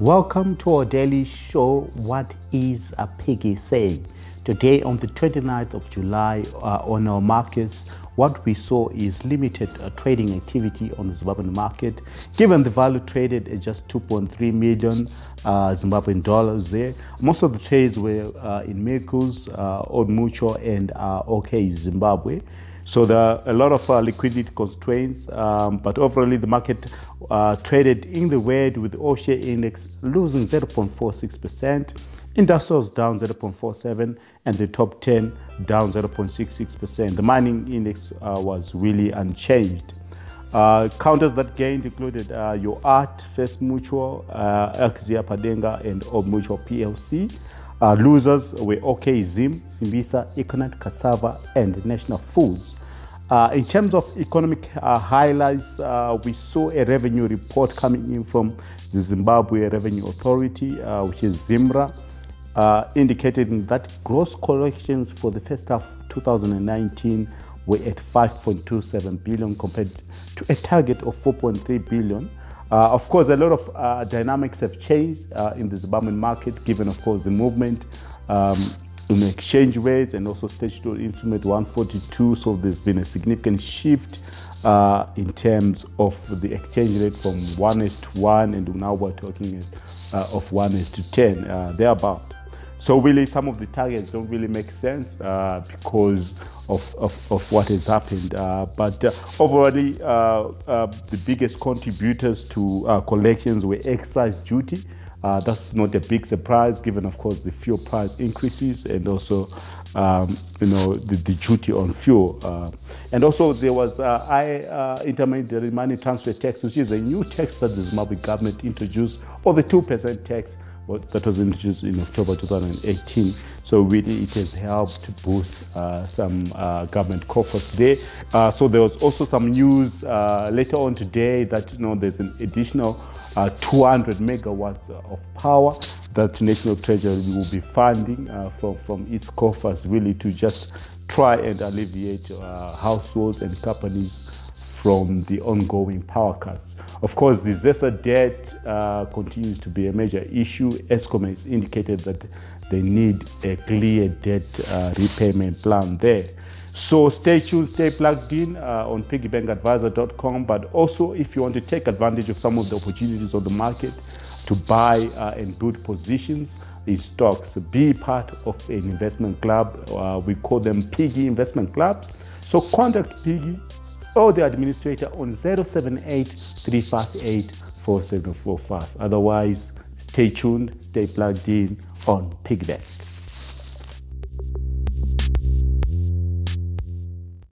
Welcome to our daily show. What is a piggy saying? Today, on the 29th of July, uh, on our markets, what we saw is limited uh, trading activity on the Zimbabwean market. Given the value traded at just 2.3 million uh, Zimbabwean dollars there, most of the trades were uh, in Meikles, uh, Old Mutual, and uh, OK Zimbabwe. So there are a lot of uh, liquidity constraints, um, but overall the market uh, traded in the red with the share index losing 0.46%, industrials down 0.47, and the top 10 down 0.66%. The mining index uh, was really unchanged. Uh, counters that gained included uh, your Art, First Mutual, uh, Axia Padenga, and Old Mutual PLC. Uh, losers were OK Zim, Simbisa, Econet, Cassava, and National Foods. Uh, in terms of economic uh, highlights, uh, we saw a revenue report coming in from the Zimbabwe Revenue Authority, uh, which is ZIMRA, uh, indicating that gross collections for the first half 2019 were at 5.27 billion compared to a target of 4.3 billion. Uh, of course, a lot of dynamics have changed in the Zimbabwean market, given, of course, the movement. Um, in exchange rate and also statutory instrument 142 so there's been a significant shift uh, in terms of the exchange rate from 1 is to 1 and now we're talking uh, of 1 is to 10 uh, thereabout. So really some of the targets don't really make sense uh, because of, of, of, what has happened uh, but uh, overall the biggest contributors to collections were excise duty uh, that's not a big surprise, given, of course, the fuel price increases and also, um, you know, the, the, duty on fuel. Uh, and also, there was uh, I, uh, intermediary money transfer tax, which is a new tax that the Zimbabwe government introduced, or the 2% tax that was introduced in October 2018. So really, it has helped to boost uh, some uh, government coffers there. Uh, so there was also some news uh, later on today that you know there's an additional uh, 200 megawatts of power that National Treasury will be funding uh, from from its coffers, really to just try and alleviate households and companies from the ongoing power cuts. Of course, the ZESA debt uh, continues to be a major issue. Eskom has indicated that they need a clear debt uh, repayment plan there. So stay tuned, stay plugged in uh, on piggybankadvisor.com. But also, if you want to take advantage of some of the opportunities on the market to buy uh, and build positions in stocks, be part of an investment club. Uh, we call them Piggy Investment Clubs. So contact Piggy or the administrator on 078 358 4745. Otherwise, stay tuned, stay plugged in on Piggybank.